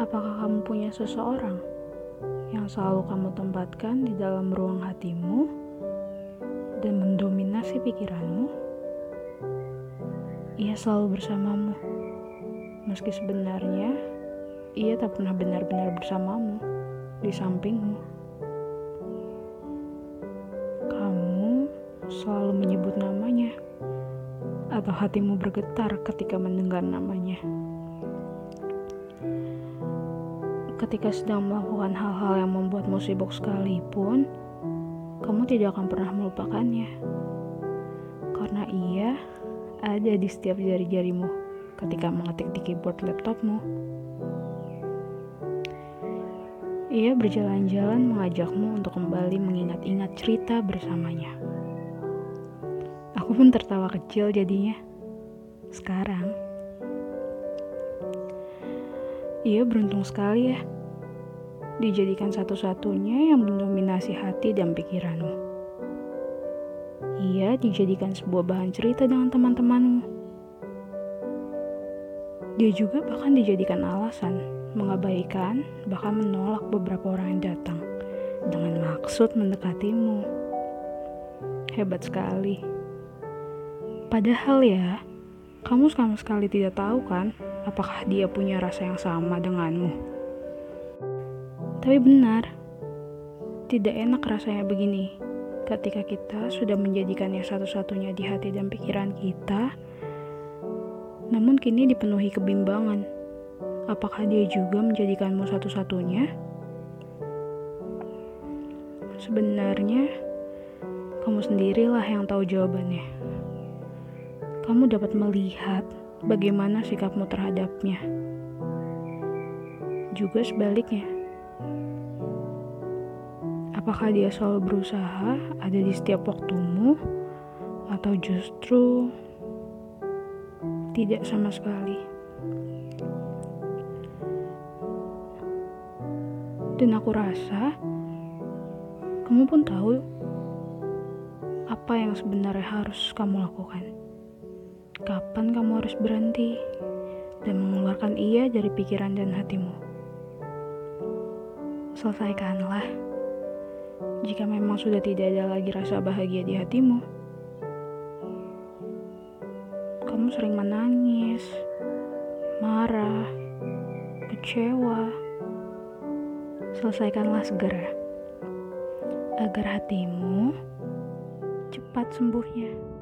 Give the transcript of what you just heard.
Apakah kamu punya seseorang yang selalu kamu tempatkan di dalam ruang hatimu dan mendominasi pikiranmu? Ia selalu bersamamu, meski sebenarnya ia tak pernah benar-benar bersamamu di sampingmu. Kamu selalu menyebut namanya, atau hatimu bergetar ketika mendengar namanya. Ketika sedang melakukan hal-hal yang membuatmu sibuk sekalipun, kamu tidak akan pernah melupakannya. Karena ia ada di setiap jari-jarimu ketika mengetik di keyboard laptopmu. Ia berjalan-jalan mengajakmu untuk kembali mengingat-ingat cerita bersamanya. Aku pun tertawa kecil jadinya. Sekarang, ia beruntung sekali ya, dijadikan satu-satunya yang mendominasi hati dan pikiranmu. Ia dijadikan sebuah bahan cerita dengan teman-temanmu. Dia juga bahkan dijadikan alasan mengabaikan, bahkan menolak beberapa orang yang datang dengan maksud mendekatimu. Hebat sekali. Padahal ya, kamu sama sekali tidak tahu kan apakah dia punya rasa yang sama denganmu. Tapi benar, tidak enak rasanya begini ketika kita sudah menjadikannya satu-satunya di hati dan pikiran kita, namun kini dipenuhi kebimbangan. Apakah dia juga menjadikanmu satu-satunya? Sebenarnya, kamu sendirilah yang tahu jawabannya. Kamu dapat melihat bagaimana sikapmu terhadapnya. Juga sebaliknya. Apakah dia selalu berusaha ada di setiap waktumu atau justru tidak sama sekali? Dan aku rasa kamu pun tahu apa yang sebenarnya harus kamu lakukan. Kapan kamu harus berhenti dan mengeluarkan ia dari pikiran dan hatimu? Selesaikanlah. Jika memang sudah tidak ada lagi rasa bahagia di hatimu, kamu sering menangis, marah, kecewa. Selesaikanlah segera agar hatimu cepat sembuhnya.